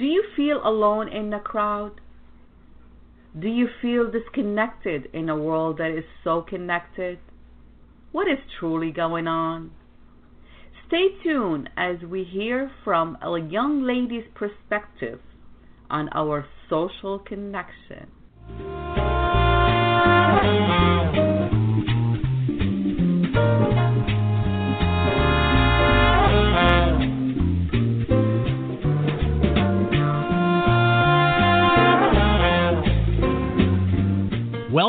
Do you feel alone in the crowd? Do you feel disconnected in a world that is so connected? What is truly going on? Stay tuned as we hear from a young lady's perspective on our social connection.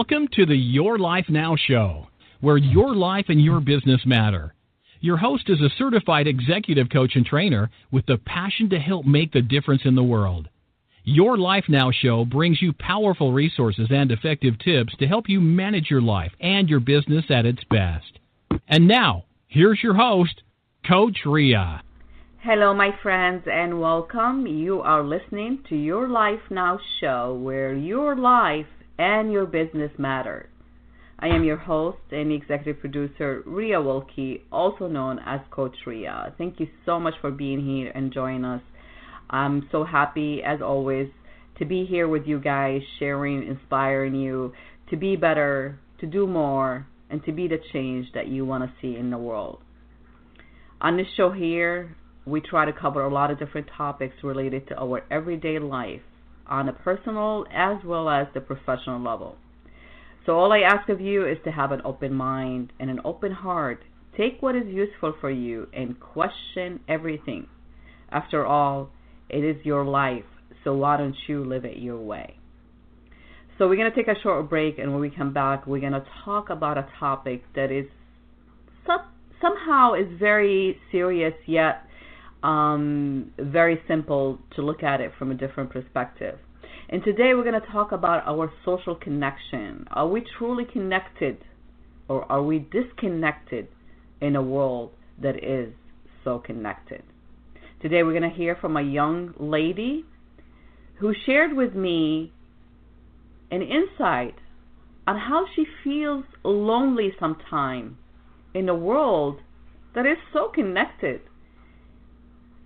Welcome to the Your Life Now show, where your life and your business matter. Your host is a certified executive coach and trainer with the passion to help make the difference in the world. Your Life Now show brings you powerful resources and effective tips to help you manage your life and your business at its best. And now, here's your host, Coach Ria. Hello, my friends, and welcome. You are listening to Your Life Now show, where your life and your business matters. I am your host and executive producer, Ria Wilkie, also known as Coach Ria. Thank you so much for being here and joining us. I'm so happy, as always, to be here with you guys, sharing, inspiring you to be better, to do more, and to be the change that you want to see in the world. On this show here, we try to cover a lot of different topics related to our everyday life on a personal as well as the professional level. So all I ask of you is to have an open mind and an open heart. Take what is useful for you and question everything. After all, it is your life, so why don't you live it your way? So we're going to take a short break, and when we come back, we're going to talk about a topic that is somehow is very serious yet um, very simple to look at it from a different perspective. And today we're going to talk about our social connection. Are we truly connected or are we disconnected in a world that is so connected? Today we're going to hear from a young lady who shared with me an insight on how she feels lonely sometimes in a world that is so connected.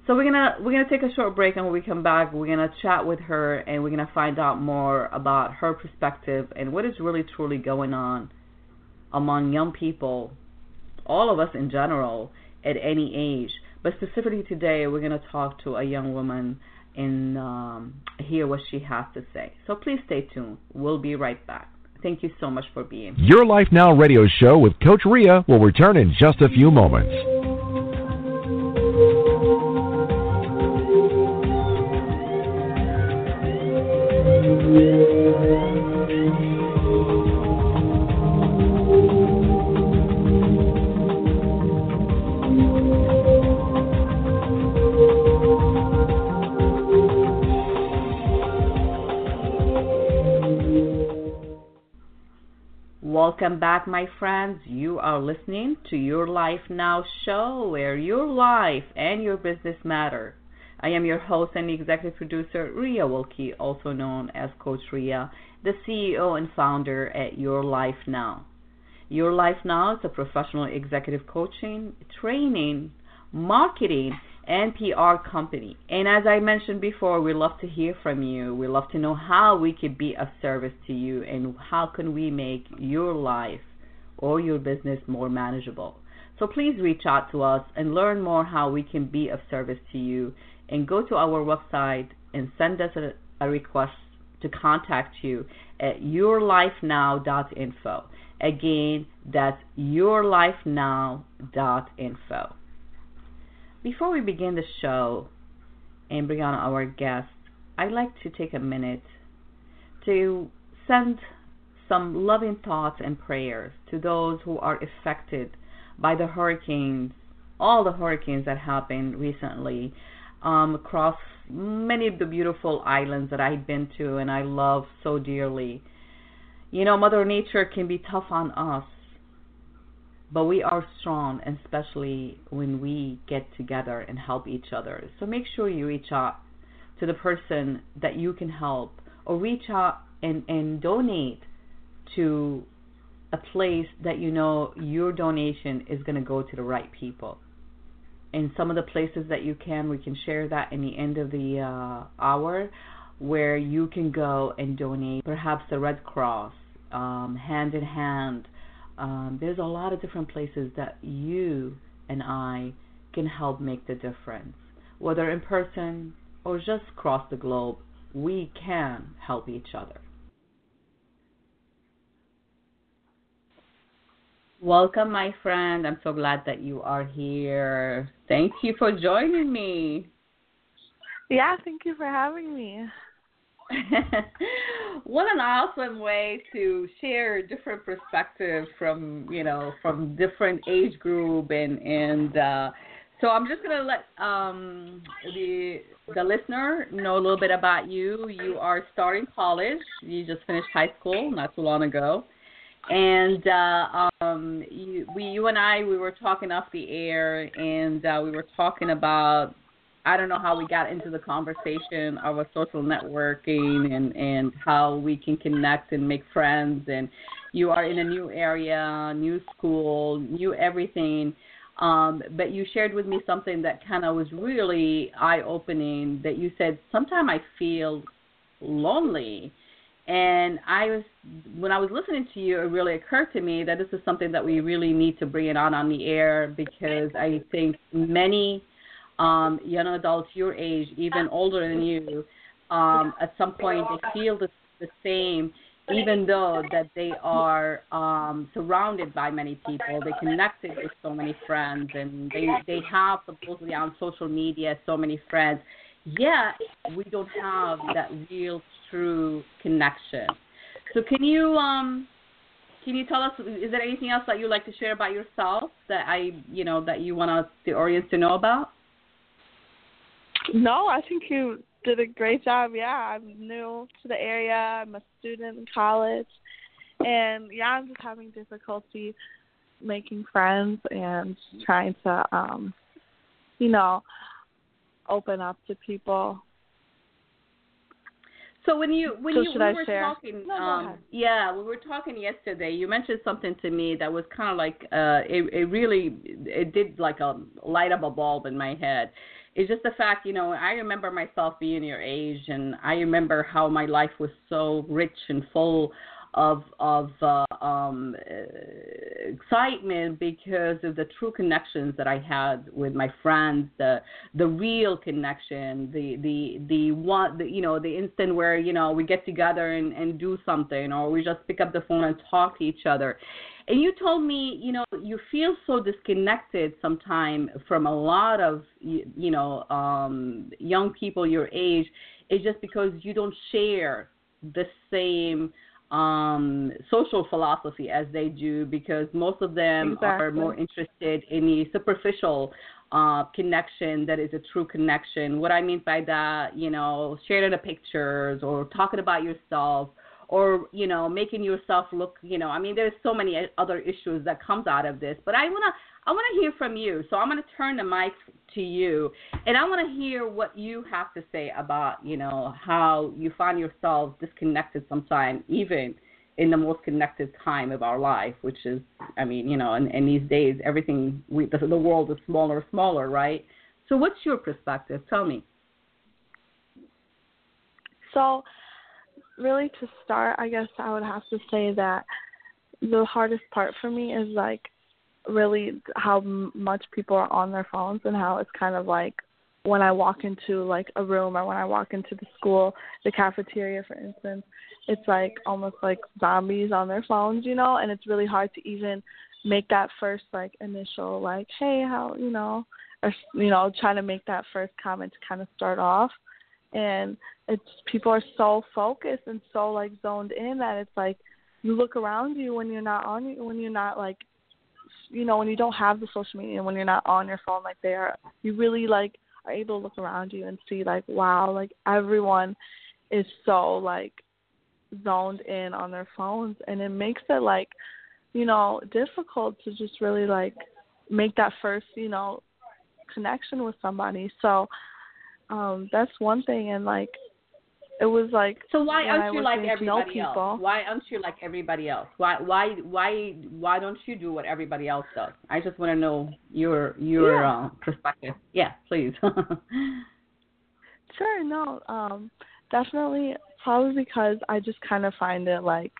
So we're gonna we're gonna take a short break, and when we come back, we're gonna chat with her, and we're gonna find out more about her perspective and what is really truly going on among young people, all of us in general, at any age. But specifically today, we're gonna talk to a young woman and um, hear what she has to say. So please stay tuned. We'll be right back. Thank you so much for being. Your Life Now radio show with Coach Ria will return in just a few moments. Welcome back, my friends. You are listening to Your Life Now show, where your life and your business matter. I am your host and executive producer, Ria Wilkie, also known as Coach Ria, the CEO and founder at Your Life Now. Your Life Now is a professional executive coaching, training, marketing, and PR company. And as I mentioned before, we love to hear from you. We love to know how we could be of service to you and how can we make your life or your business more manageable. So please reach out to us and learn more how we can be of service to you and go to our website and send us a, a request to contact you at yourlifenow.info. Again, that's yourlifenow.info. Before we begin the show and bring on our guest, I'd like to take a minute to send some loving thoughts and prayers to those who are affected by the hurricanes, all the hurricanes that happened recently um, across many of the beautiful islands that I've been to and I love so dearly. You know, Mother Nature can be tough on us, but we are strong, especially when we get together and help each other. So make sure you reach out to the person that you can help, or reach out and, and donate to a place that you know your donation is going to go to the right people. in some of the places that you can, we can share that in the end of the uh, hour, where you can go and donate, perhaps the Red Cross, um, hand in hand. Um, there's a lot of different places that you and I can help make the difference, whether in person or just across the globe. We can help each other. Welcome, my friend. I'm so glad that you are here. Thank you for joining me. Yeah, thank you for having me. what an awesome way to share different perspectives from you know from different age group and and uh, so I'm just gonna let um, the the listener know a little bit about you. You are starting college. You just finished high school not too long ago and uh, um, you, we, you and I, we were talking off the air, and uh, we were talking about. I don't know how we got into the conversation of social networking and and how we can connect and make friends. And you are in a new area, new school, new everything. Um, but you shared with me something that kind of was really eye opening. That you said, sometimes I feel lonely and I was, when I was listening to you, it really occurred to me that this is something that we really need to bring it on on the air because I think many um, young adults your age, even older than you, um, at some point they feel the, the same, even though that they are um, surrounded by many people, they connected with so many friends, and they they have supposedly on social media so many friends yet we don't have that real true connection. So can you um can you tell us is there anything else that you'd like to share about yourself that I you know that you want the audience to know about? No, I think you did a great job. Yeah, I'm new to the area. I'm a student in college, and yeah, I'm just having difficulty making friends and trying to, um, you know, open up to people. So when you when so you we I were share? talking, no, um, yeah, we were talking yesterday. You mentioned something to me that was kind of like uh, it, it really it did like a light up a bulb in my head. It's just the fact, you know, I remember myself being your age, and I remember how my life was so rich and full of of uh, um, excitement because of the true connections that I had with my friends, the the real connection, the the the one, the, you know, the instant where you know we get together and and do something, or we just pick up the phone and talk to each other. And you told me, you know, you feel so disconnected sometimes from a lot of you know um, young people your age. It's just because you don't share the same um, social philosophy as they do because most of them exactly. are more interested in the superficial uh, connection that is a true connection. What I mean by that, you know, sharing the pictures or talking about yourself or you know making yourself look you know i mean there's so many other issues that comes out of this but i want to I want to hear from you. So I'm going to turn the mic to you, and I want to hear what you have to say about, you know, how you find yourself disconnected sometimes, even in the most connected time of our life, which is, I mean, you know, in, in these days, everything, we, the, the world is smaller and smaller, right? So what's your perspective? Tell me. So, really, to start, I guess I would have to say that the hardest part for me is like really how much people are on their phones and how it's kind of like when I walk into like a room or when I walk into the school, the cafeteria for instance, it's like almost like zombies on their phones, you know, and it's really hard to even make that first like initial like, hey, how, you know, or you know, trying to make that first comment to kind of start off. And it's people are so focused and so like zoned in that it's like you look around you when you're not on you when you're not like you know when you don't have the social media when you're not on your phone like they are you really like are able to look around you and see like wow like everyone is so like zoned in on their phones. And it makes it like you know difficult to just really like make that first you know connection with somebody. So um that's one thing. And like it was like so why aren't you like getting to know everybody else why aren't you like everybody else why why why why don't you do what everybody else does i just want to know your your Yeah. uh, perspective yeah please Sure, no. Um definitely probably because I just kind of find it like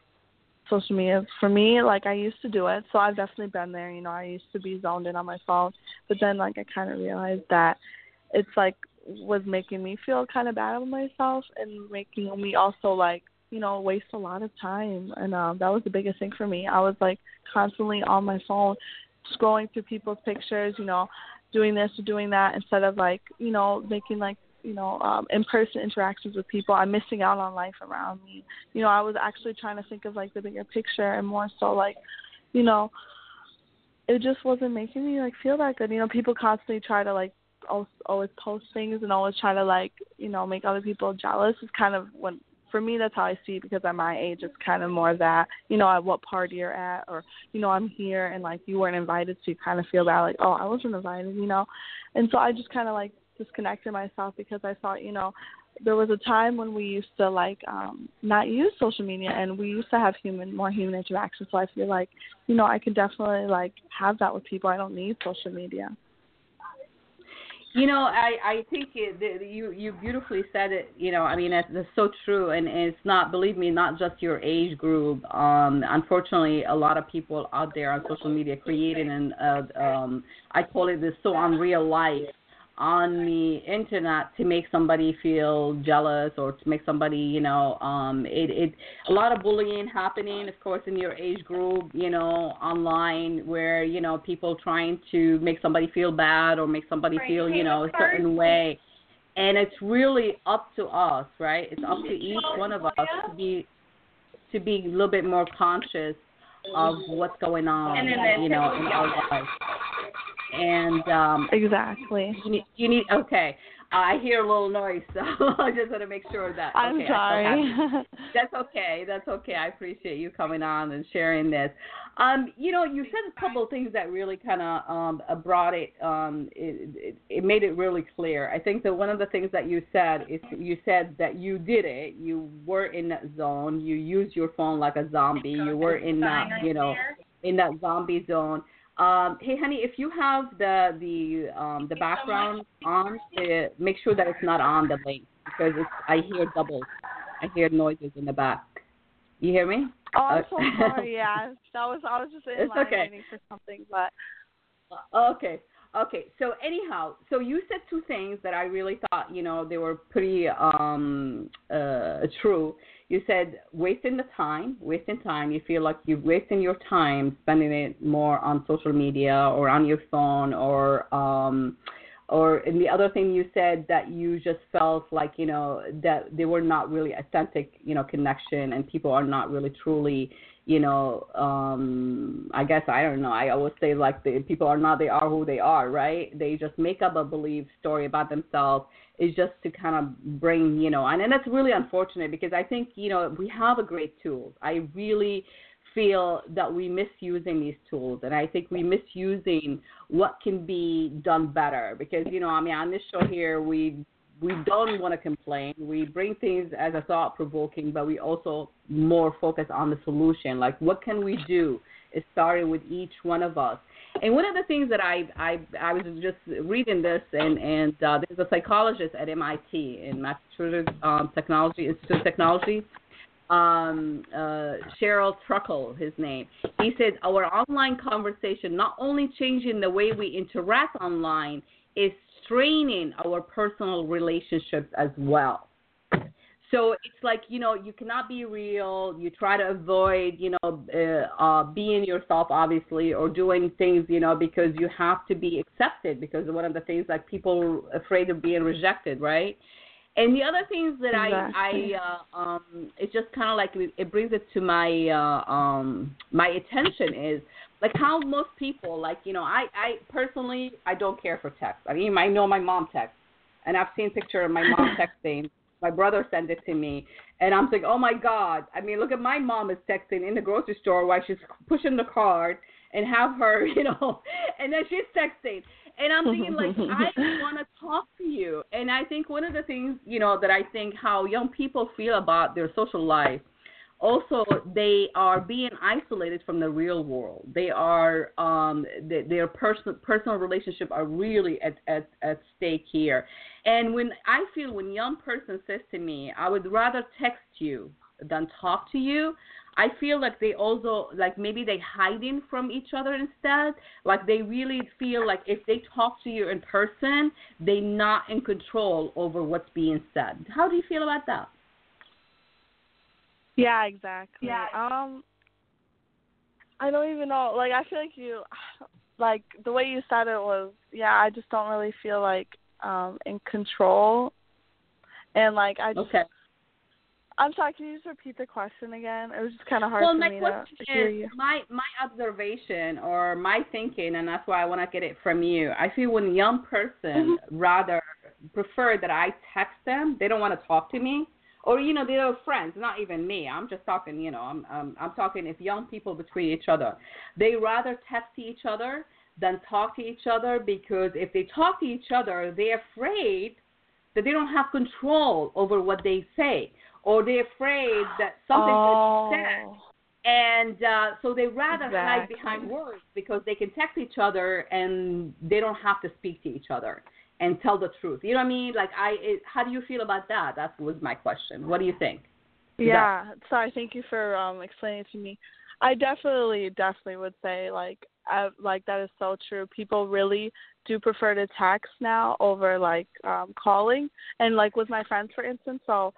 social media for me like I used to do it. So I've definitely been there, you know, I used to be zoned in on my phone, but then like I kind of realized that it's like was making me feel kind of bad about myself and making me also like you know waste a lot of time. And um that was the biggest thing for me. I was like constantly on my phone scrolling through people's pictures you know doing this or doing that instead of like you know making like you know um in person interactions with people. I'm missing out on life around me. You know i was actually trying to think of like the bigger picture and more so like you know it just wasn't making me like feel that good. You know people constantly try to like al- always post things and always try to like you know make other people jealous is kind of when for me that's how I see it because at my age it's kind of more that you know at what party you're at or you know I'm here and like you weren't invited so you kind of feel bad like oh I wasn't invited you know? And so I just kind of like disconnected myself because I thought you know there was a time when we used to like um not use social media and we used to have human more human interaction so I feel like you know I could definitely like have that with people. I don't need social media You know, I I think it, the, you you beautifully said it. You know, I mean that's, so true, and it's not believe me, not just your age group. Um, unfortunately, a lot of people out there on social media creating and uh, um, I call it this so unreal life on the internet to make somebody feel jealous or to make somebody you know um it it a lot of bullying happening of course in your age group you know online where you know people trying to make somebody feel bad or make somebody feel you know a certain way. And it's really up to us right? It's up to each one of us to be to be a little bit more conscious of what's going on you know in our lives and um exactly you need, you need okay. Uh, I hear a little noise, so I just want to make sure that. I'm okay, I still sorry that's okay. That's okay. I appreciate you coming on and sharing this. Um, you know, you said a couple of things that really kind of um, brought it, um, it, it. It made it really clear. I think that one of the things that you said is you said that you did it. You were in that zone. You used your phone like a zombie. You were in that, you know, in that zombie zone. Um, hey, honey, if you have the the um, the background on, uh, make sure that it's not on the link because it's, I hear doubles. I hear noises in the back. You hear me? Oh, I'm so Uh, sorry. Yeah, that was I was just in It's line okay. waiting for something, but Okay. Okay. So anyhow, so you said two things that I really thought, you know, they were pretty um uh true. You said wasting the time, wasting time. You feel like you're wasting your time spending it more on social media or on your phone or um or and the other thing you said that you just felt like you know that they were not really authentic you know connection and people are not really truly you know um i guess i don't know i always say like the people are not they are who they are right they just make up a belief story about themselves is just to kind of bring you know and, and that's really unfortunate because i think you know we have a great tool i really feel that we misusing these tools and i think we misusing what can be done better because you know i mean on this show here we we don't want to complain. We bring things as a thought provoking, but we also more focus on the solution. Like what can we do? It started with each one of us. And one of the things that I I I was just reading this and and uh, there's a psychologist at MIT in Massachusetts um, Technology Institute of Technology um, uh, Sherry Truckle, his name. He said our online conversation not only changing the way we interact online, is straining our personal relationships as well. So it's like you know you cannot be real. You try to avoid you know uh, uh, being yourself, obviously, or doing things you know because you have to be accepted. Because one of the things like people are afraid of being rejected, right? And the other things that Exactly. I, I uh, um, it's just kind of like it, it brings it to my uh, um, my attention is like how most people like you know I I personally I don't care for text. I mean I know my mom texts, and I've seen picture of my mom texting. My brother sent it to me, and I'm like, oh my god! I mean, look at my mom is texting in the grocery store while she's pushing the cart, and have her, you know, and then she's texting, And I'm thinking like I want to talk to you. And I think one of the things you know that I think how young people feel about their social life also they are being isolated from the real world they are um they, their personal personal relationship are really at, at at stake here and when i feel when young person says to me i would rather text you than talk to you i feel like they also like maybe they hiding from each other instead like they really feel like if they talk to you in person they not in control over what's being said how do you feel about that yeah, exactly. Yeah. Um I don't even know. Like I feel like you like the way you said it was yeah, I just don't really feel like um in control. And like I just Okay. I'm sorry, can you just repeat the question again? It was just kind of hard well, for my me question to hear you. Is, my my observation or my thinking, and that's why I want to get it from you. I feel when young person Mm-hmm. rather prefer that I text them, they don't want to talk to me, or you know they're friends, not even me. I'm just talking, you know, I'm I'm, I'm talking if young people between each other, they rather text each other than talk to each other because if they talk to each other, they're afraid that they don't have control over what they say, or they're afraid that something oh. is said and uh, so they rather hide behind words because they can text each other and they don't have to speak to each other and tell the truth. You know what I mean? Like I, it, how do you feel about that? That was my question. What do you think? Yeah. Sorry, thank you for um explaining it to me. I definitely, definitely would say like I, like that is so true. People really do prefer to text now over like um calling and like with my friends for instance. So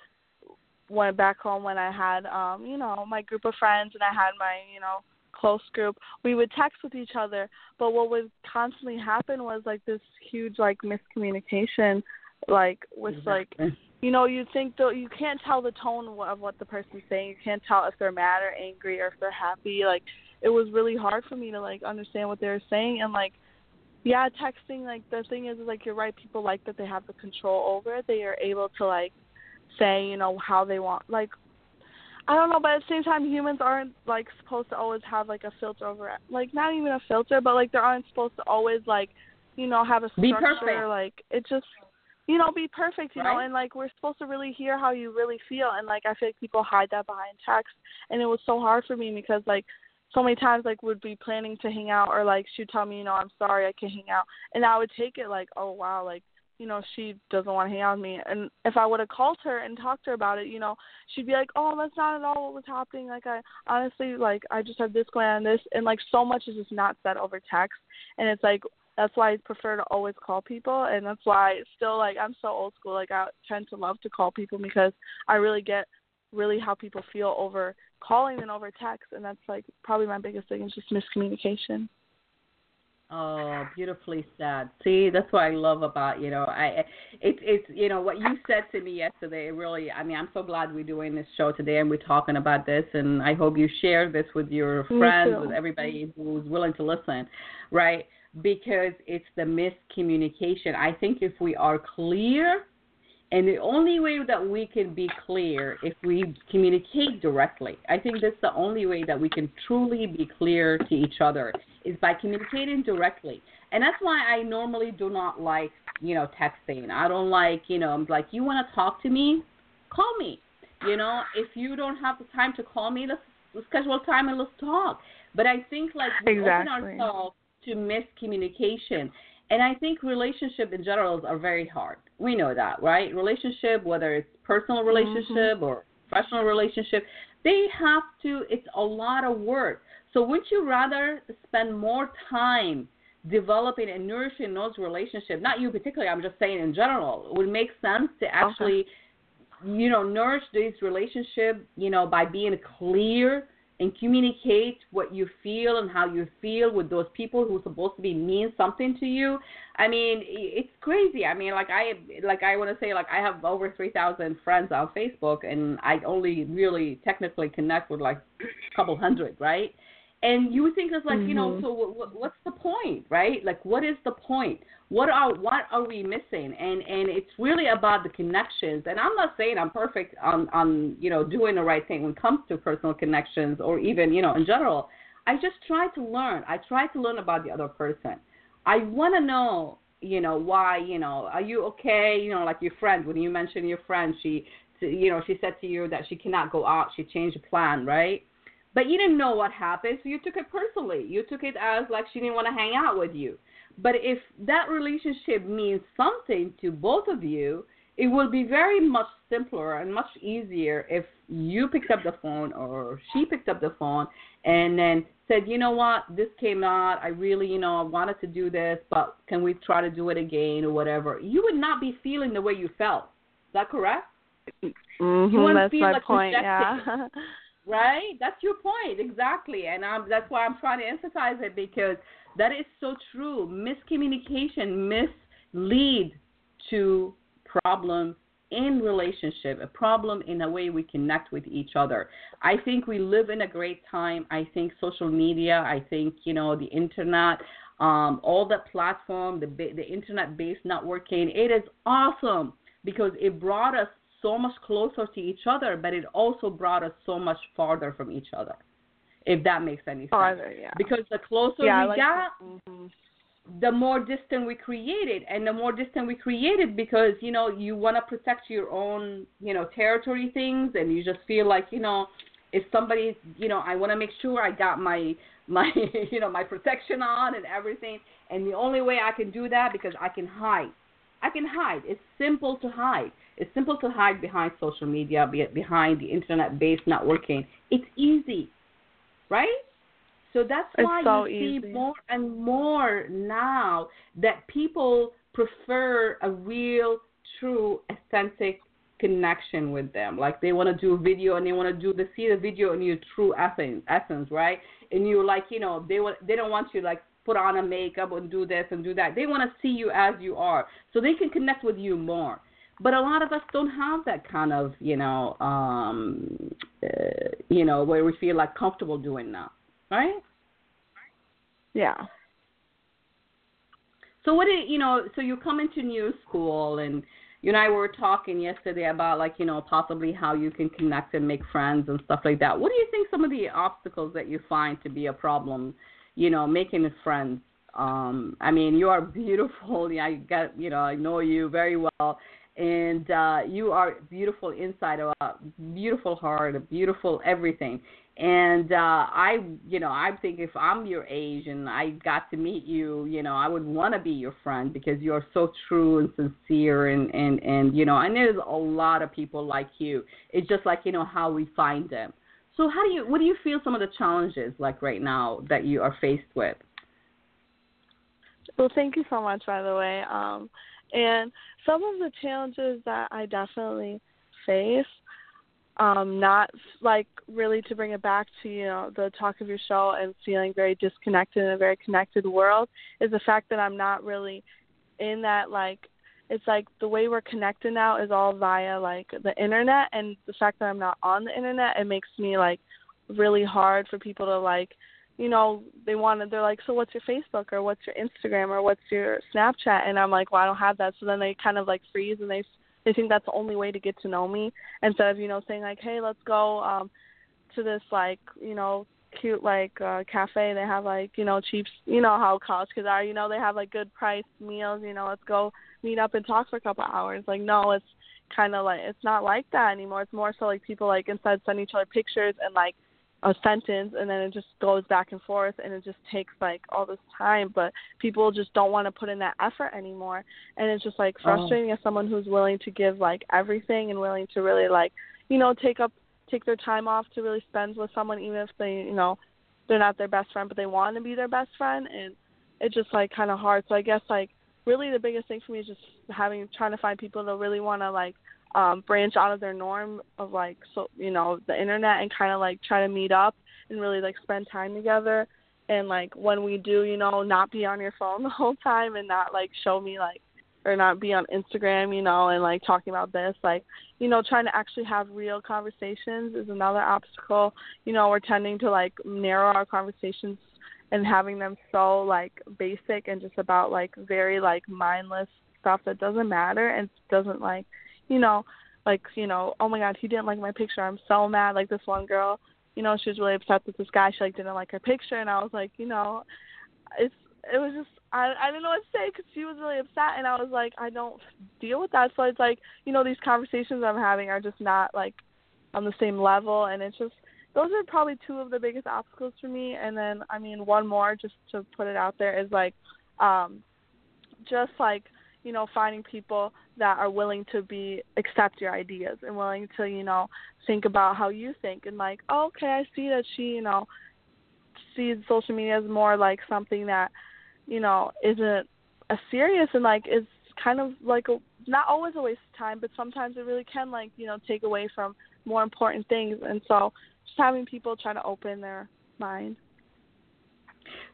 went back home when I had um, you know, my group of friends and I had my, you know, close group, we would text with each other. But what would constantly happen was like this huge like miscommunication like with like you know, you think though you can't tell the tone of what the person's saying. You can't tell if they're mad or angry or if they're happy. Like it was really hard for me to like understand what they were saying and like yeah, texting like the thing is is like you're right, people like that they have the control over it. They are able to like say, you know, how they want like I don't know, but at the same time humans aren't like supposed to always have like a filter over it. Like not even a filter, but like they aren't supposed to always like, you know, have a Be structure perfect. like it just you know, be perfect, you know, and like we're supposed to really hear how you really feel and like I feel like people hide that behind text and it was so hard for me because like so many times like would be planning to hang out or like she'd tell me, you know, I'm sorry I can't hang out. And I would take it like, Oh wow, like, you know, she doesn't want to hang out with me. And if I would have called her and talked to her about it, you know, she'd be like, Oh, that's not at all what was happening. Like I honestly like I just have this going on this. And like so much is just not said over text. And it's like that's why I prefer to always call people. And that's why still like I'm so old school. Like I tend to love to call people because I really get really how people feel over calling and over text and that's like probably my biggest thing is just miscommunication. Oh, beautifully said. See, that's what I love about you know I it's it's you know what you said to me yesterday. Really, I mean, I'm so glad we're doing this show today and we're talking about this, and I hope you share this with your friends, with everybody who's willing to listen, right? Because it's the miscommunication. I think if we are clear, and the only way that we can be clear if we communicate directly. I think that's the only way that we can truly be clear to each other is by communicating directly. And that's why I normally do not like, you know, texting. I don't like, you know, I'm like, you want to talk to me? Call me. You know, if you don't have the time to call me, let's, let's schedule time and let's talk. But I think like we Exactly. open ourselves to miscommunication. And I think relationships in general are very hard. We know that, right? Relationship, whether it's personal mm-hmm. relationship or professional relationship, they have to. It's a lot of work. So wouldn't you rather spend more time developing and nourishing those relationships? Not you particularly. I'm just saying in general. It would make sense to actually, you know, nourish these relationships. You know, by being clear and communicate what you feel and how you feel with those people who are supposed to be mean something to you. I mean, it's crazy. I mean, like I like I want to say like I have over 3,000 friends on Facebook and I only really technically connect with like a couple hundred, right? And you think it's like, you know, Mhm. so what, what, what's the point, right? Like what is the point? What are what are we missing? And and it's really about the connections. And I'm not saying I'm perfect on on, you know, doing the right thing when it comes to personal connections or even, you know, in general. I just try to learn. I try to learn about the other person. I want to know, you know, why, you know, are you okay? You know, like your friend, when you mentioned your friend, she, you know, she said to you that she cannot go out. She changed the plan, right? But you didn't know what happened, so you took it personally. You took it as like she didn't want to hang out with you. But if that relationship means something to both of you, it will be very much simpler and much easier if you picked up the phone or she picked up the phone and then said, you know what, this came out. I really, you know, I wanted to do this, but can we try to do it again or whatever? You would not be feeling the way you felt. Is that correct? Mm-hmm, you that's feel my like point. rejected. Yeah. right? That's your point, exactly. And I'm, that's why I'm trying to emphasize it because that is so true. Miscommunication mislead to problems in relationship, a problem in a way we connect with each other. I think we live in a great time. I think social media, I think, you know, the internet, um, all the platform, the, the internet-based networking, it is awesome because it brought us so much closer to each other, but it also brought us so much farther from each other. If that makes any sense. Farther, yeah. Because the closer yeah, we like got, mm-hmm. the more distant we created, and the more distant we created because you know you want to protect your own you know territory things, and you just feel like you know if somebody you know I want to make sure I got my my you know my protection on and everything, and the only way I can do that because I can hide. I can hide. It's simple to hide. It's simple to hide behind social media, behind the internet-based networking. It's easy, right? So that's why so you easy. see more and more now that people prefer a real, true, authentic connection with them. Like they want to do a video and they want to do the see the video in your true essence, essence, right? And you like, you know, they want they don't want you like put on a makeup and do this and do that. They want to see you as you are, so they can connect with you more. But a lot of us don't have that kind of, you know, um, uh, you know, where we feel like comfortable doing that, right? Yeah. So what do you, you know? So you come into new school, and you and I were talking yesterday about like you know possibly how you can connect and make friends and stuff like that. What do you think some of the obstacles that you find to be a problem? You know, making friends. Um, I mean, you are beautiful. I got you know I know you very well, and uh, you are beautiful inside a beautiful heart, a beautiful everything. And uh, I, you know, I think if I'm your age and I got to meet you, you know, I would want to be your friend because you are so true and sincere, and and and you know, and there's a lot of people like you. It's just like you know how we find them. So how do you, what do you feel some of the challenges like right now that you are faced with? Well, thank you so much, by the way. Um, and some of the challenges that I definitely face, um, not like really to bring it back to you know the talk of your show and feeling very disconnected in a very connected world, is the fact that I'm not really in that like it's like the way we're connected now is all via like the internet and the fact that I'm not on the internet it makes me like really hard for people to like you know, they wanted they're like, So what's your Facebook or what's your Instagram or what's your Snapchat? And I'm like, Well I don't have that. So then they kind of like freeze and they they think that's the only way to get to know me. Instead of, you know, saying like, Hey, let's go um to this like, you know, cute like uh cafe they have like you know cheap you know how college kids are you know they have like good price meals you know let's go meet up and talk for a couple hours. Like no it's kind of like it's not like that anymore. It's more so like people like instead send each other pictures and like a sentence and then it just goes back and forth and it just takes like all this time but people just don't want to put in that effort anymore and it's just like Oh. frustrating as someone who's willing to give like everything and willing to really like you know take up take their time off to really spend with someone even if they you know they're not their best friend but they want to be their best friend and it's just like kind of hard so i guess like really the biggest thing for me is just having trying to find people that really want to like um branch out of their norm of like so you know the internet and kind of like try to meet up and really like spend time together. And like when we do you know not be on your phone the whole time and not like show me like or not be on Instagram you know and like talking about this like you know trying to actually have real conversations is another obstacle. You know we're tending to like narrow our conversations and having them so like basic and just about like very like mindless stuff that doesn't matter and doesn't like you know like you know oh my god he didn't like my picture. I'm so mad. Like this one girl you know she was really upset that this guy she like didn't like her picture. And i was like you know it's it was just I I didn't know what to say because she was really upset, and I was like, I don't deal with that. So it's like, you know, these conversations I'm having are just not like on the same level, and it's just those are probably two of the biggest obstacles for me. And then I mean, one more just to put it out there is like, um, just like you know, finding people that are willing to be accept your ideas and willing to you know think about how you think and like, oh, okay, I see that she you know sees social media as more like something that you know, isn't as serious and like is kind of like a not always a waste of time, but sometimes it really can like, you know, take away from more important things and so just having people try to open their mind.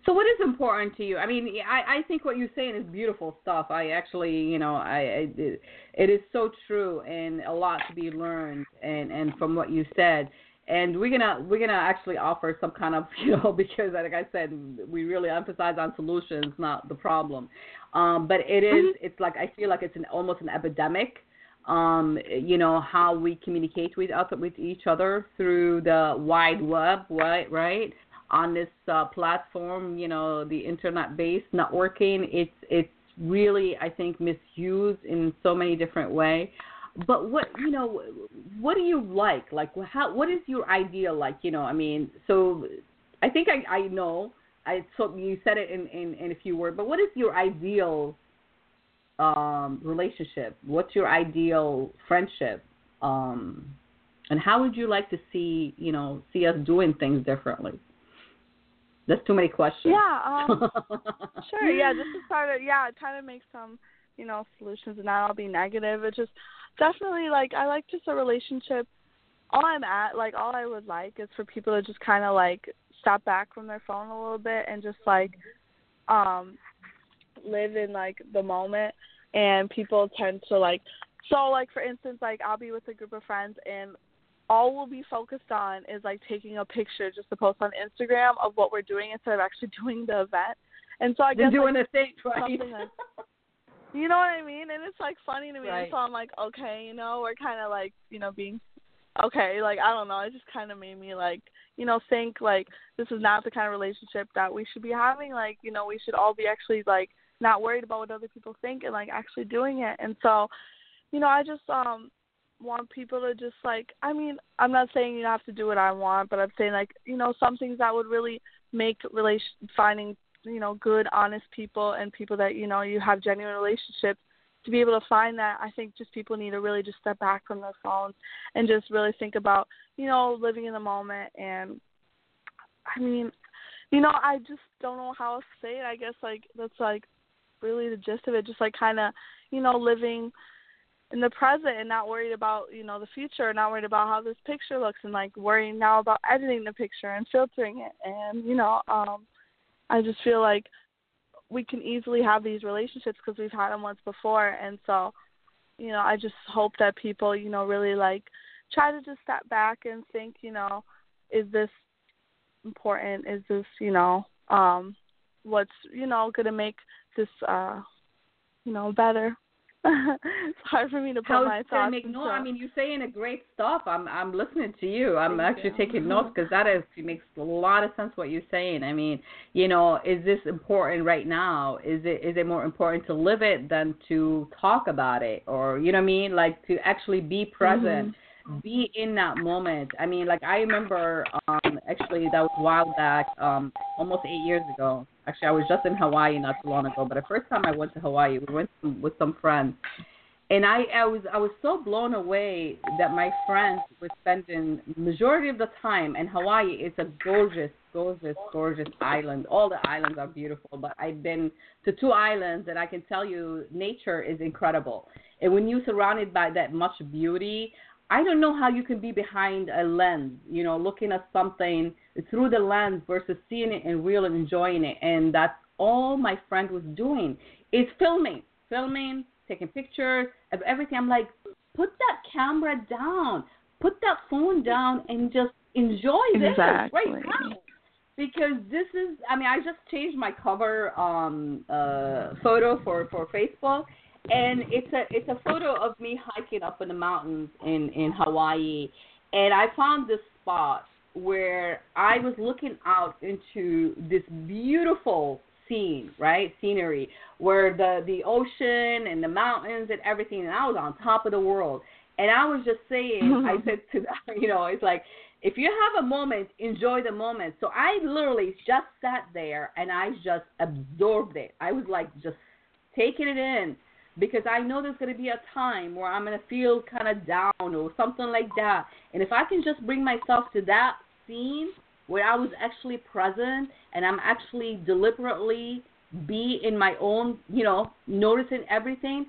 So what is important to you? I mean, I I think what you're saying is beautiful stuff. I actually, you know, I, I it is so true and a lot to be learned and and from what you said and we're gonna we're gonna actually offer some kind of you know because like I said we really emphasize on solutions not the problem, um, but it is, mm-hmm. it's like I feel like it's an almost an epidemic, um, you know how we communicate with other with each other through the wide web right right on this uh, platform you know the internet based networking it's it's really I think misused in so many different ways but what you know what do you like? Like how what is your ideal like? You know i mean so i think i i know. I so you said it in in, in a few words but what is your ideal um relationship? What's your ideal friendship? Um and how would you like to see you know see us doing things differently that's too many questions. Yeah um sure yeah just to start it yeah try to make some you know solutions and not all be negative. It just definitely like I like just a relationship. All I'm at, like all I would like is for people to just kind of like step back from their phone a little bit and just like um live in like the moment. And people tend to like so like for instance like I'll be with a group of friends and all we'll be focused on is like taking a picture just to post on Instagram of what we're doing instead of actually doing the event. And so I guess doing like, the thing, right? Like, you know what I mean? And it's like funny to me. Right. And so I'm like, okay, you know, we're kind of like, you know, being okay. Like I don't know. It just kind of made me like, you know, think like this is not the kind of relationship that we should be having. Like, you know, we should all be actually like not worried about what other people think and like actually doing it. And so, you know, I just um want people to just like I mean, I'm not saying you have to do what I want, but I'm saying like, you know, some things that would really make relation finding you know good honest people and people that you know you have genuine relationships to be able to find that i think just people need to really just step back from their phones and just really think about you know living in the moment. And i mean you know i just don't know how to say it. I guess like that's like really the gist of it. Just like kind of you know living in the present and not worried about you know the future and not worried about how this picture looks and like worrying now about editing the picture and filtering it. And you know um I just feel like we can easily have these relationships because we've had them once before, and so you know I just hope that people you know really like try to just step back and think you know is this important? Is this you know um what's you know going to make this uh you know better it's hard for me to put How my thoughts. Make, no, I mean you're saying a great stuff. I'm I'm listening to you. I'm Thank actually you. taking notes because that is it makes a lot of sense what you're saying. I mean, you know, is this important right now? Is it is it more important to live it than to talk about it, or you know what I mean? Like to actually be present. Mm-hmm be in that moment. I mean, like I remember um actually that was a while back, um almost 8 years ago. Actually, I was just in Hawaii not too long ago, but the first time I went to Hawaii, we went with some friends. And I, I was I was so blown away that my friends were spending majority of the time in Hawaii. It's a gorgeous, gorgeous, gorgeous island. All the islands are beautiful, but I've been to two islands, and I can tell you, nature is incredible. And when you're surrounded by that much beauty, I don't know how you can be behind a lens, you know, looking at something through the lens versus seeing it in real and enjoying it. And that's all my friend was doing is filming, filming, taking pictures of everything. I'm like, put that camera down, put that phone down, and just enjoy this exactly. right now. Because this is, I mean, I just changed my cover um, uh, photo for for Facebook, and it's a it's a photo of me hiking up in the mountains in in Hawaii, and I found this spot where I was looking out into this beautiful scene, right? Scenery where the the ocean and the mountains and everything, and I was on top of the world. And I was just saying, I said to them, you know, it's like if you have a moment, enjoy the moment. So I literally just sat there and I just absorbed it. I was like just taking it in because I know there's going to be a time where I'm going to feel kind of down or something like that. And if I can just bring myself to that scene where I was actually present and I'm actually deliberately be in my own, you know, noticing everything,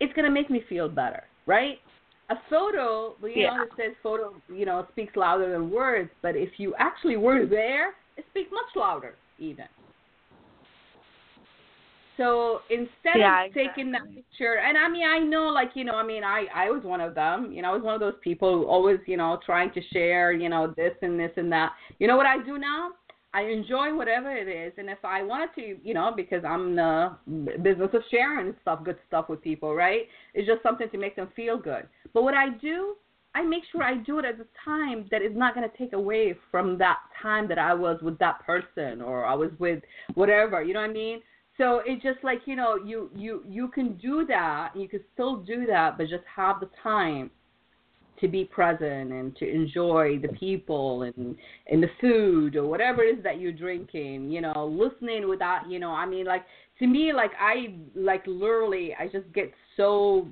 it's going to make me feel better, right? a photo, you yeah. know, it says photo, you know, speaks louder than words, but if you actually were there, it speaks much louder, even. So instead yeah, of taking that picture, and I mean, I know, like you know, I mean, I I was one of them. You know, I was one of those people who always, you know, trying to share, you know, this and this and that. You know what I do now? I enjoy whatever it is, and if I wanted to, you know, because I'm in the business of sharing stuff, good stuff with people, right? It's just something to make them feel good. But what I do, I make sure I do it at a time that is not going to take away from that time that I was with that person or I was with whatever. You know what I mean? So it's just like you know, you you you can do that, you can still do that, but just have the time to be present and to enjoy the people and and the food or whatever it is that you're drinking you know listening without you know i mean like to me like i like literally i just get so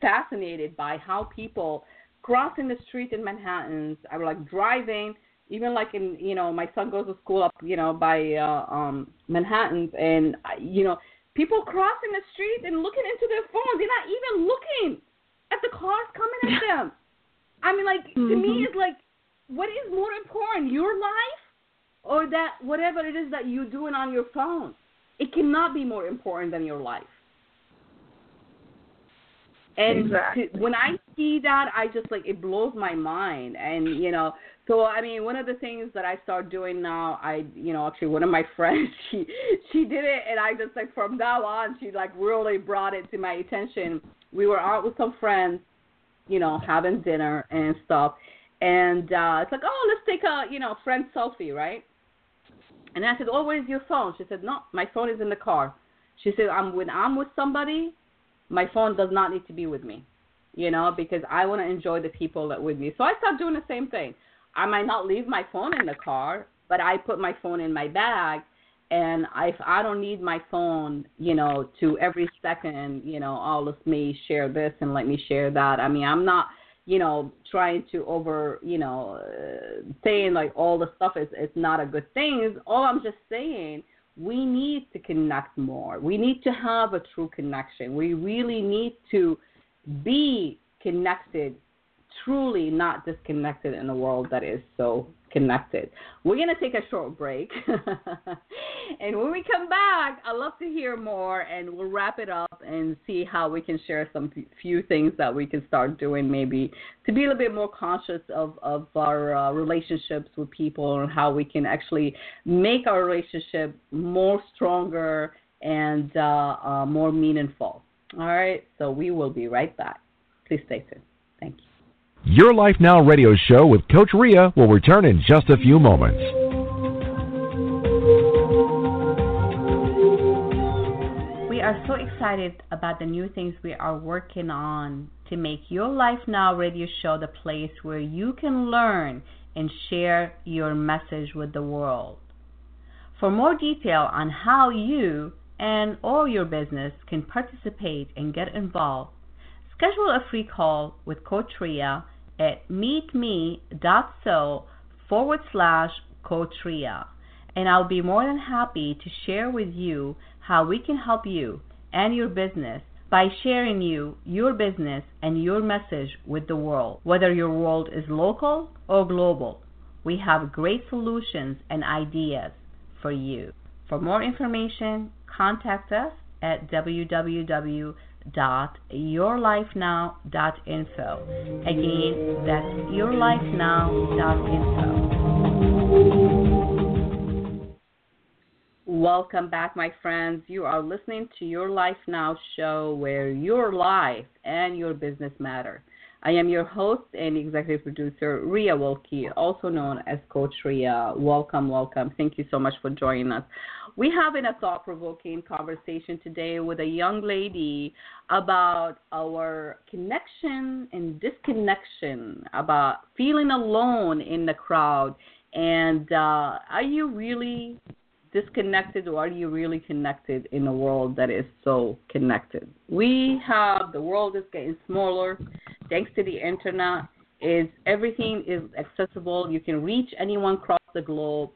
fascinated by how people crossing the street in manhattan i'm like driving even like in you know my son goes to school up you know by uh um manhattan and you know people crossing the street and looking into their phones they're not even looking at the cars coming at them I mean, like mm-hmm. to me, mm-hmm. it's like, what is more important, your life or that whatever it is that you're doing on your phone? It cannot be more important than your life. And exactly. to, when I see that, I just like it blows my mind. And you know, so I mean, one of the things that I start doing now, I you know, actually one of my friends, she she did it, and I just like from now on, she like really brought it to my attention. We were out with some friends, you know, having dinner and stuff. And uh, it's like, oh, let's take a, you know, friend selfie, right? And I said, oh, where's your phone? She said, no, my phone is in the car. She said, I'm when I'm with somebody, my phone does not need to be with me, you know, because I want to enjoy the people that with me. So I start doing the same thing. I might not leave my phone in the car, but I put my phone in my bag and if I don't need my phone, you know, to every second, you know, all of me share this and let me share that. I mean, I'm not, you know, trying to over, you know, uh, saying like all the stuff is is not a good thing. All I'm just saying, we need to connect more. We need to have a true connection. We really need to be connected, truly not disconnected in a world that is so connected. We're going to take a short break. and when we come back, I'd love to hear more and we'll wrap it up and see how we can share some few things that we can start doing maybe to be a little bit more conscious of, of our uh, relationships with people and how we can actually make our relationship more stronger and uh, uh, more meaningful. All right, so we will be right back. Please stay tuned. Thank you. Your Life Now radio show with Coach Ria will return in just a few moments. We are so excited about the new things we are working on to make Your Life Now radio show the place where you can learn and share your message with the world. For more detail on how you and all your business can participate and get involved, Schedule a free call with Coach Ria at meetme.so forward slash Coach Ria, and I'll be more than happy to share with you how we can help you and your business by sharing you your business and your message with the world, whether your world is local or global. We have great solutions and ideas for you. For more information, contact us at www yourlifenow.info. Again, that's yourlifenow.info. Welcome back, my friends. You are listening to Your Life Now show where your life and your business matter. I am your host and executive producer, Ria Wilkie, also known as Coach Ria. Welcome, welcome. Thank you so much for joining us. We have in a thought provoking conversation today with a young lady about our connection and disconnection, about feeling alone in the crowd. And uh, are you really disconnected or are you really connected in a world that is so connected? We have the world is getting smaller thanks to the internet. Is everything is accessible. You can reach anyone across the globe.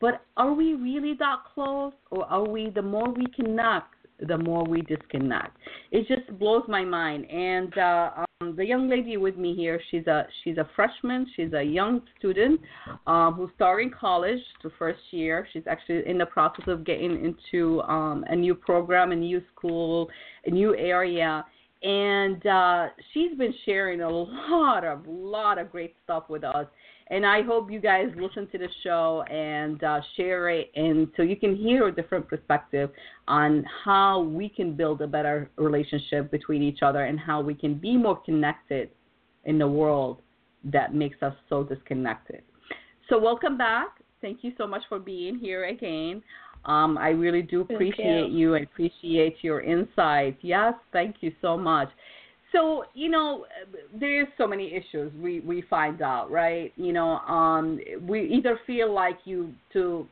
But are we really that close or are we the more we connect, the more we disconnect? It just blows my mind. And uh, um, the young lady with me here, she's a she's a freshman. She's a young student um, who's starting college, the first year. She's actually in the process of getting into um, a new program, a new school, a new area, and uh, she's been sharing a lot of lot of great stuff with us and I hope you guys listen to the show and uh, share it, and so you can hear a different perspective on how we can build a better relationship between each other and how we can be more connected in the world that makes us so disconnected. So, welcome back. Thank you so much for being here again. Um, I really do appreciate you. you. I appreciate your insights. Yes, thank you so much. So you know, there's so many issues we we find out, right? You know, um, we either feel like you to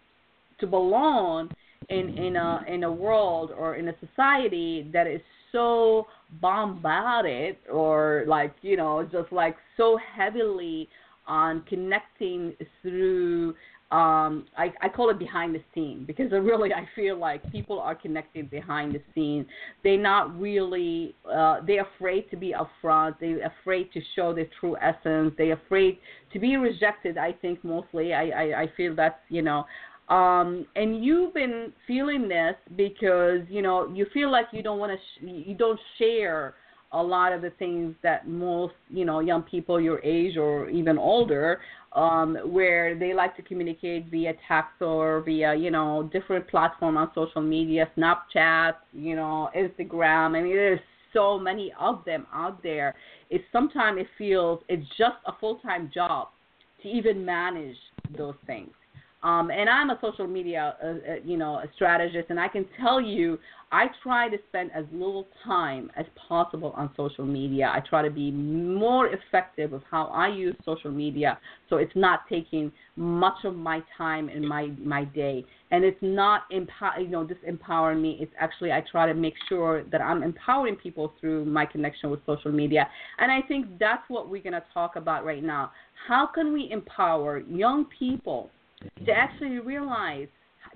to belong in in a in a world or in a society that is so bombarded or like you know just like so heavily on connecting through um I, I call it behind the scene because really I feel like people are connected behind the scene. They're not really uh they're afraid to be upfront, they're afraid to show their true essence, they're afraid to be rejected, I think mostly. I, I, I feel that's you know um and you've been feeling this because you know you feel like you don't want to sh- you don't share a lot of the things that most you know young people your age or even older um, where they like to communicate via text or via you know different platform on social media snapchat you know instagram. I mean there's so many of them out there. It's sometimes it feels it's just a full time job to even manage those things um, and I'm a social media, uh, uh, you know, a strategist, and I can tell you, I try to spend as little time as possible on social media. I try to be more effective of how I use social media, so it's not taking much of my time in my my day, and it's not empower, you know, just empowering me. It's actually I try to make sure that I'm empowering people through my connection with social media, and I think that's what we're gonna talk about right now. How can we empower young people? To actually realize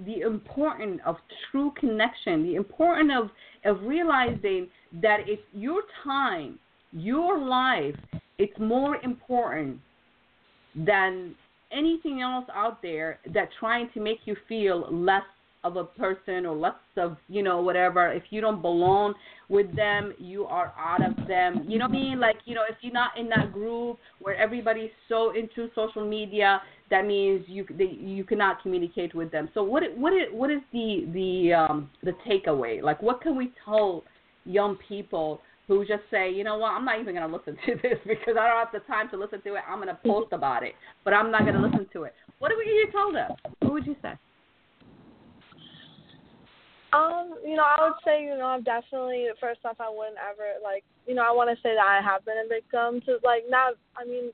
the importance of true connection, the importance of, of realizing that it's your time, your life, it's more important than anything else out there that trying to make you feel less of a person or less of you know whatever if you don't belong with them you are out of them you know what i mean like you know if you're not in that group where everybody's so into social media that means you they, you cannot communicate with them so what what is what is the the um the takeaway like what can we tell young people who just say, you know what, I'm not even going to listen to this because I don't have the time to listen to it. I'm going to post about it, but I'm not going to listen to it. What would you tell them? What would you say? Um, you know, I would say, you know, I'm definitely first off I wouldn't ever like you know, I wanna say that I have been a victim to like not I mean,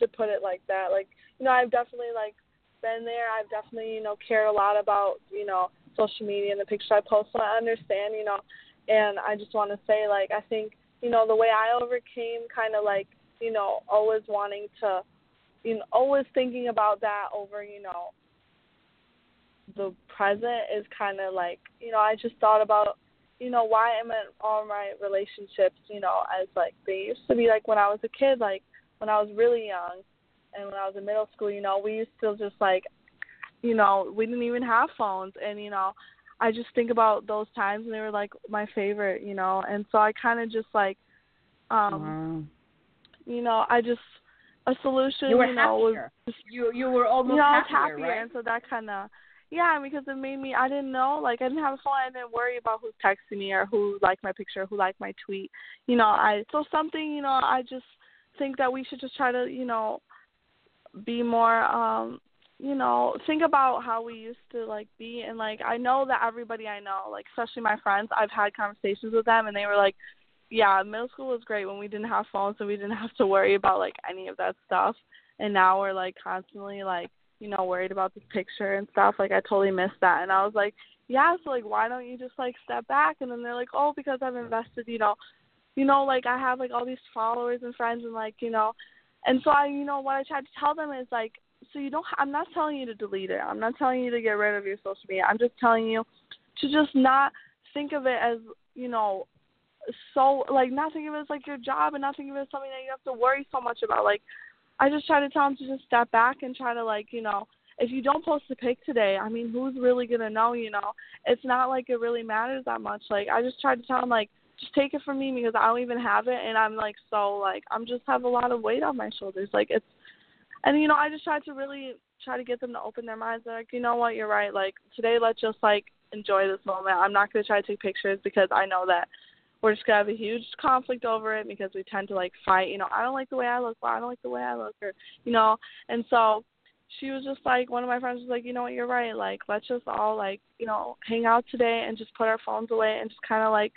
to put it like that, like, you know, I've definitely like been there. I've definitely, you know, cared a lot about, you know, social media and the pictures I post so I understand, you know, and I just wanna say like I think, you know, the way I overcame kinda like, you know, always wanting to you know, always thinking about that over, you know, the present is kind of like you know I just thought about you know why am I all my relationships you know as like they used to be like when I was a kid like when I was really young and when I was in middle school you know we used to just like you know we didn't even have phones and you know I just think about those times and they were like my favorite you know and so I kind of just like um wow. you know I just a solution you, were you know happier. was just, you you were almost you know, happier, happier right? and so that kind of yeah, because it made me. I didn't know. Like I didn't have a phone. I didn't worry about who's texting me or who liked my picture, who liked my tweet. You know, I so something. You know, I just think that we should just try to, you know, be more um you know, think about how we used to like be and like I know that everybody I know, like especially my friends, I've had conversations with them and they were like, Yeah, middle school was great when we didn't have phones and we didn't have to worry about like any of that stuff and now we're like constantly like, you know, worried about the picture and stuff. Like I totally missed that and I was like, Yeah, so like why don't you just like step back and then they're like, Oh, because I've invested, you know you know, like I have like all these followers and friends and like, you know and so I you know, what I tried to tell them is like so you don't I'm not telling you to delete it. I'm not telling you to get rid of your social media. I'm just telling you to just not think of it as, you know, so like not think of it as like your job and not think of it as something that you have to worry so much about. Like I just try to tell them to just step back and try to like, you know, if you don't post a pic today, I mean, who's really gonna know? You know, it's not like it really matters that much. Like I just try to tell them like, just take it from me because I don't even have it, and I'm like so like I'm just have a lot of weight on my shoulders. Like it's and you know i just try to really try to get them to open their minds They're like you know what you're right like today let's just like enjoy this moment i'm not to try to take pictures because i know that we're just to have a huge conflict over it because we tend to like fight you know i don't like the way i look well i don't like the way i look or you know and so she was just like one of my friends was like you know what you're right like let's just all like you know hang out today and just put our phones away and just kind of like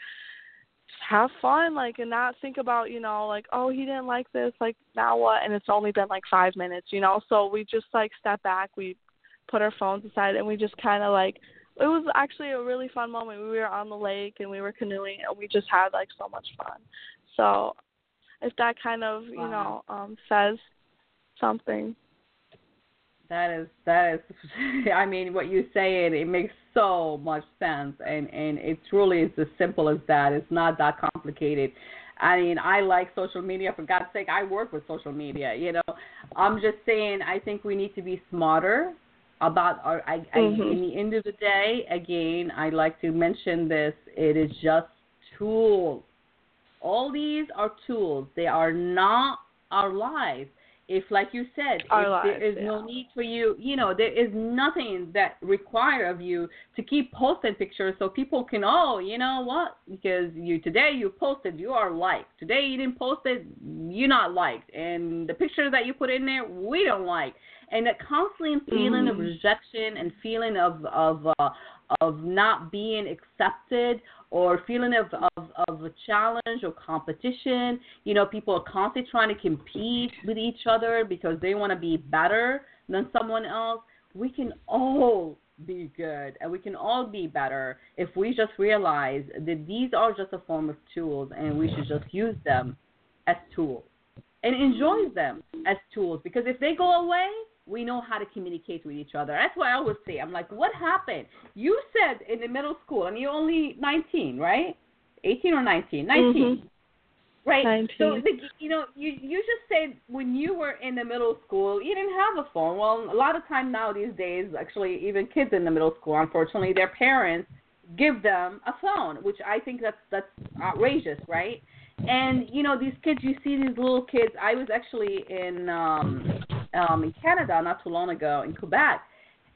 have fun like and not think about you know like oh he didn't like this like now what? And it's only been like five minutes you know so we just like step back we put our phones aside and we just kind of like it was actually a really fun moment. We were on the lake and we were canoeing and we just had like so much fun. So if that kind of you know um says something. That is that is i mean what you say it it makes so much sense and and it truly is as simple as that. It's not that complicated. I mean i like social media. For god's sake i work with social media you know? I'm just saying i think we need to be smarter about our I, mm-hmm. I in the end of the day again i like to mention this it is just tools. All these are tools. They are not our lives. If like you said Our if lives, there is yeah. no need for you you know there is nothing that require of you to keep posting pictures so people can oh you know what? Because you today you posted you are liked. Today you didn't post it you're not liked. And the pictures that you put in there we don't like and that constant feeling of Mhm. rejection and feeling of of uh, of not being accepted or feeling of, of of a challenge or competition. You know, people are constantly trying to compete with each other because they want to be better than someone else. We can all be good and we can all be better if we just realize that these are just a form of tools and we should just use them as tools and enjoy them as tools because if they go away we know how to communicate with each other. That's why I always say. I'm like, what happened? You said in the middle school, and you're only 19, right? 18 or 19? 19. Mhm. Right. 19. So the, you know, you you just said when you were in the middle school, you didn't have a phone. Well, a lot of time now these days, actually, even kids in the middle school, unfortunately, their parents give them a phone, which I think that's that's outrageous, right? And you know, these kids, you see these little kids. I was actually in um um in Canada not too long ago in Quebec,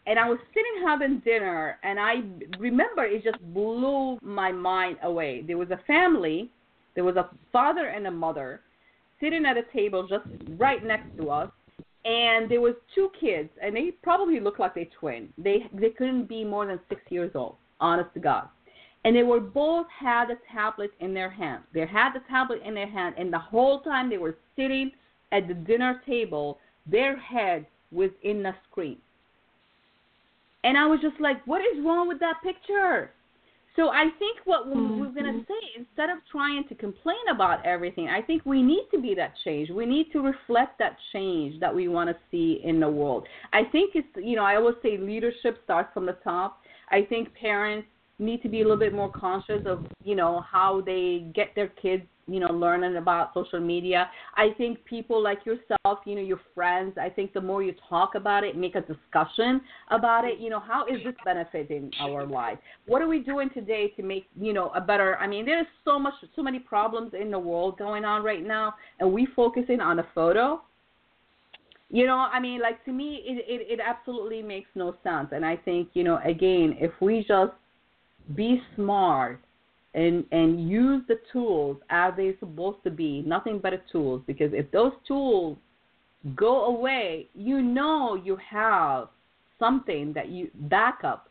and I was sitting having dinner, and I remember it just blew my mind away. There was a family, there was a father and a mother sitting at a table just right next to us, and there was two kids, and they probably looked like they twin. They they couldn't be more than six years old, honest to God. And they were both had a tablet in their hand. They had the tablet in their hand, and the whole time they were sitting at the dinner table, their head was in the screen. And I was just like, what is wrong with that picture? So I think what we we're going to mm-hmm. say, instead of trying to complain about everything, I think we need to be that change. We need to reflect that change that we want to see in the world. I think it's, you know, I always say leadership starts from the top. I think parents need to be a little bit more conscious of, you know, how they get their kids, you know, learning about social media. I think people like yourself, you know, your friends, I think the more you talk about it, make a discussion about it, you know, how is this benefiting our life? What are we doing today to make, you know, a better I mean, there's so much so many problems in the world going on right now and we focusing on a photo. You know, I mean, like to me, it, it it absolutely makes no sense. And I think, you know, again, if we just be smart and and use the tools as they're supposed to be, nothing but a tools. Because if those tools go away, you know you have something that you back up.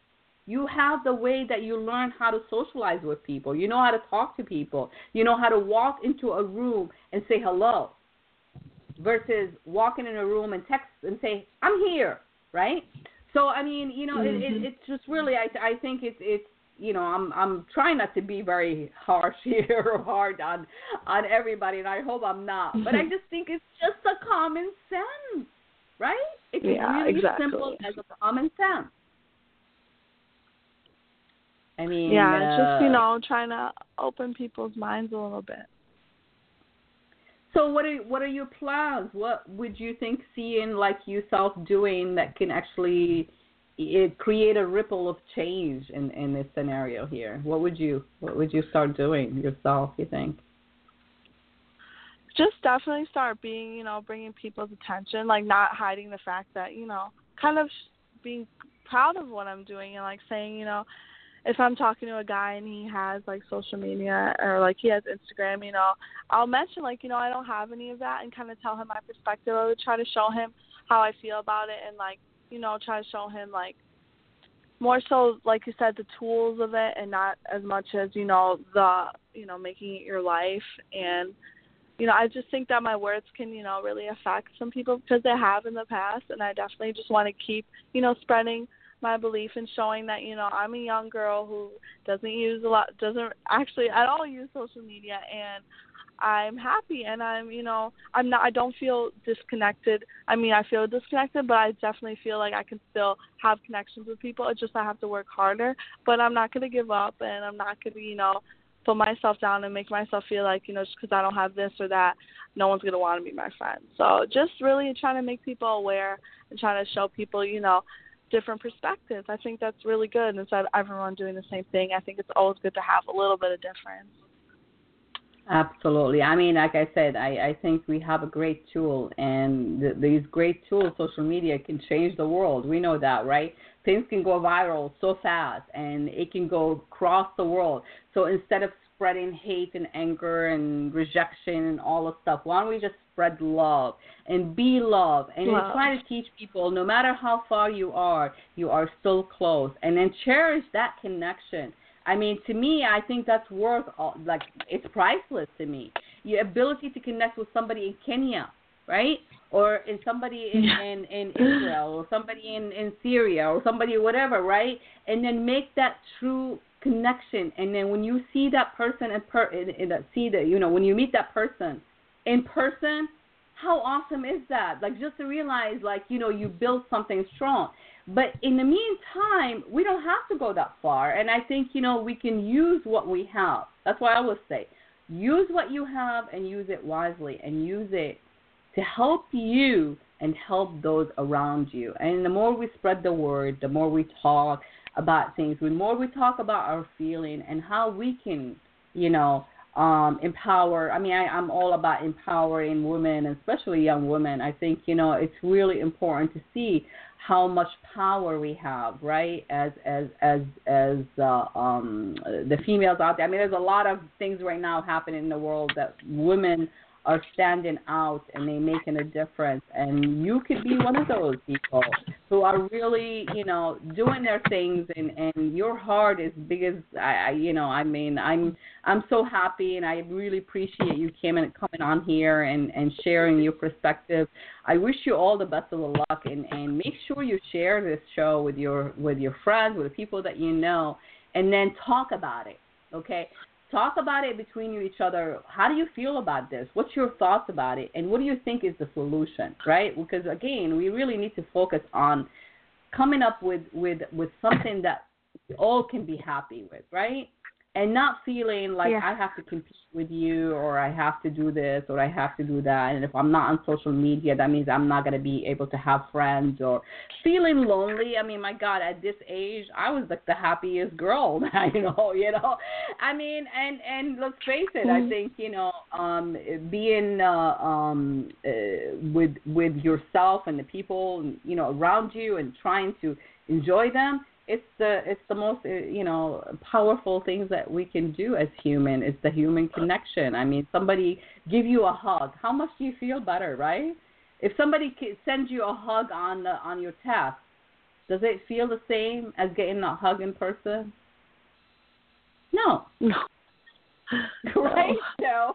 You have the way that you learn how to socialize with people. You know how to talk to people. You know how to walk into a room and say hello versus walking in a room and text and say, I'm here, right? So I mean, you know, mm-hmm. it, it, it's just really I I think it's it's you know I'm I'm trying not to be very harsh here or hard on on everybody, and I hope I'm not. But I just think it's just a common sense, right? It's yeah, really exactly. simple as a common sense. I mean, yeah, it's just you uh, know trying to open people's minds a little bit. So what are what are your plans? What would you think seeing like yourself doing that can actually it create a ripple of change in in this scenario here? What would you what would you start doing yourself? You think? Just definitely start being, you know, bringing people's attention, like not hiding the fact that, you know, kind of being proud of what I'm doing and like saying, you know, if I'm talking to a guy and he has like social media or like he has Instagram, you know, I'll mention like, you know, I don't have any of that and kind of tell him my perspective. I would try to show him how I feel about it and like, you know, try to show him like more so like you said the tools of it and not as much as, you know, the, you know, making it your life. And you know, I just think that my words can, you know, really affect some people because they have in the past. And I definitely just want to keep, you know, spreading my belief in showing that you know I'm a young girl who doesn't use a lot doesn't actually at all use social media. And I'm happy and I'm you know I'm not I don't feel disconnected. I mean I feel disconnected but I definitely feel like I can still have connections with people. It's just I have to work harder, but I'm not going to give up and I'm not going to you know put myself down and make myself feel like you know just because I don't have this or that, no one's gonna want to be my friend. So just really trying to make people aware and trying to show people you know different perspectives. I think that's really good instead of everyone doing the same thing. I think it's always good to have a little bit of difference. Absolutely. I mean, like I said, I, I think we have a great tool, and th- these great tools, social media, can change the world. We know that, right? Things can go viral so fast, and it can go across the world. So instead of spreading hate and anger and rejection and all the stuff, why don't we just spread love and be love and love. try to teach people no matter how far you are, you are still close and then cherish that connection. I mean, to me, I think that's worth all, like it's priceless to me. Your ability to connect with somebody in Kenya, right? Or in somebody in, in, in Israel or somebody in, in Syria or somebody whatever, right? And then make that true connection and then when you see that person in per in, in that see that you know when you meet that person in person, how awesome is that? Like just to realize like, you know, you built something strong. But in the meantime, we don't have to go that far. And I think, you know, we can use what we have. That's why I always say, use what you have and use it wisely and use it to help you and help those around you. And the more we spread the word, the more we talk about things, the more we talk about our feeling and how we can, you know, um, empower. I mean, I, I'm all about empowering women, especially young women. I think you know it's really important to see how much power we have, right? As as as as uh, um, the females out there. I mean, there's a lot of things right now happening in the world that women are standing out and they making a difference. And you could be one of those people who are really you know doing their things and and your heart is big as I, I you know I mean I'm I'm so happy and I really appreciate you coming coming on here and and sharing your perspective. I wish you all the best of the luck and and make sure you share this show with your with your friends with the people that you know and then talk about it okay Talk about it between you each other. How do you feel about this? What's your thoughts about it? And what do you think is the solution, right? Because again, we really need to focus on coming up with with with something that all can be happy with, right? And not feeling like yeah. I have to compete with you or I have to do this or I have to do that. And if I'm not on social media, that means I'm not going to be able to have friends or feeling lonely. I mean, my God, at this age, I was like the happiest girl, you know, you know. I mean, and and let's face it, mm-hmm. I think you know, um, being uh, um, uh, with with yourself and the people you know around you and trying to enjoy them it's the it's the most uh, you know powerful things that we can do as human. It's the human connection. I mean, somebody give you a hug. How much do you feel better, right? If somebody sends you a hug on the, on your test, does it feel the same as getting a hug in person? No. No. right? No.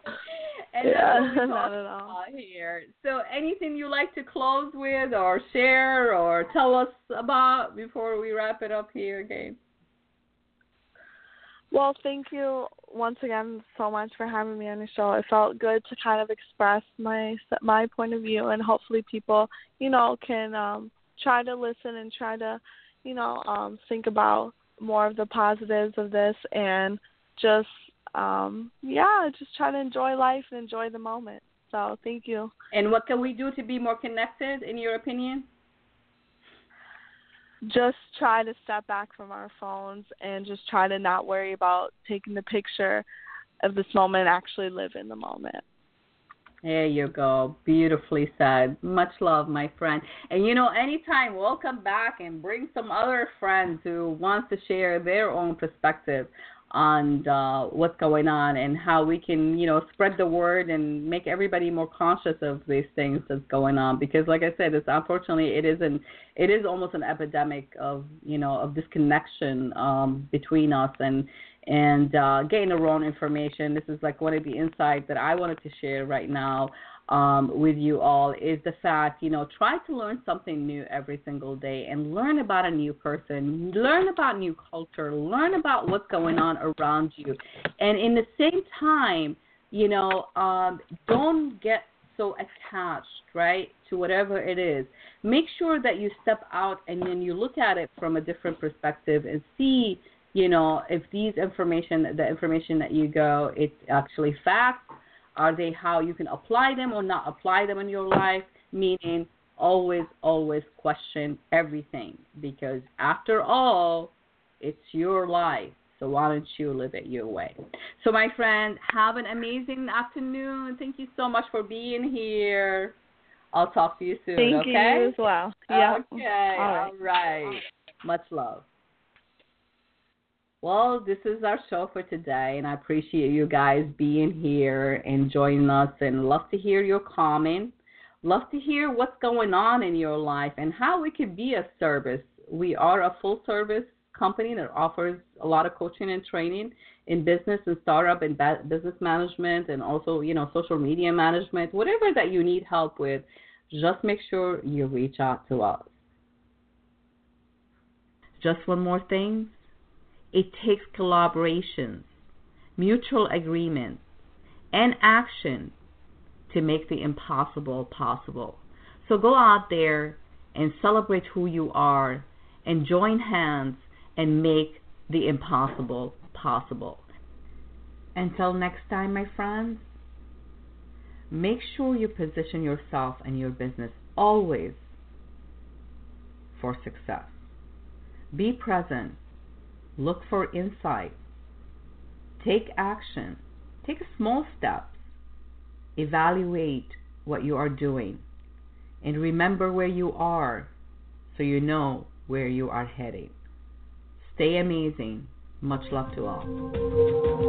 And yeah, not at all. Here. So, anything you like to close with, or share, or tell us about before we wrap it up here, again? Well, thank you once again so much for having me on the show. It felt good to kind of express my my point of view, and hopefully people, you know, can um, try to listen and try to, you know, um, think about more of the positives of this, and just um, yeah, just try to enjoy life and enjoy the moment. So thank you. And what can we do to be more connected, in your opinion? Just try to step back from our phones and just try to not worry about taking the picture of this moment, actually live in the moment. There you go. Beautifully said. Much love, my friend. And you know, anytime we'll come back and bring some other friends who wants to share their own perspective on uh, what's going on and how we can, you know, spread the word and make everybody more conscious of these things that's going on. Because, like I said, it's unfortunately it is an it is almost an epidemic of you know of disconnection um, between us and and uh, getting the wrong information. This is like one of the insights that I wanted to share right now um, with you all is the fact, you know, try to learn something new every single day and learn about a new person, learn about new culture, learn about what's going on around you. And in the same time, you know, um, don't get so attached, right, to whatever it is. Make sure that you step out and then you look at it from a different perspective and see, you know, if these information, the information that you go, it's actually facts are they how you can apply them or not apply them in your life? Meaning, always, always question everything because after all, it's your life. So why don't you live it your way? So my friend, have an amazing afternoon. Thank you so much for being here. I'll talk to you soon. Thank okay? you as well. Yeah. Okay. All right. All right. Much love. Well, this is our show for today, and I appreciate you guys being here and joining us, and love to hear your comments. Love to hear what's going on in your life and how we could be a service. We are a full service company that offers a lot of coaching and training in business and startup and business management and also, you know, social media management, whatever that you need help with, just make sure you reach out to us. Just one more thing it takes collaboration, mutual agreement, and action to make the impossible possible. So go out there and celebrate who you are and join hands and make the impossible possible. Until next time, my friends, make sure you position yourself and your business always for success. Be present Look for insight. Take action. Take small steps. Evaluate what you are doing. And remember where you are so you know where you are heading. Stay amazing. Much love to all.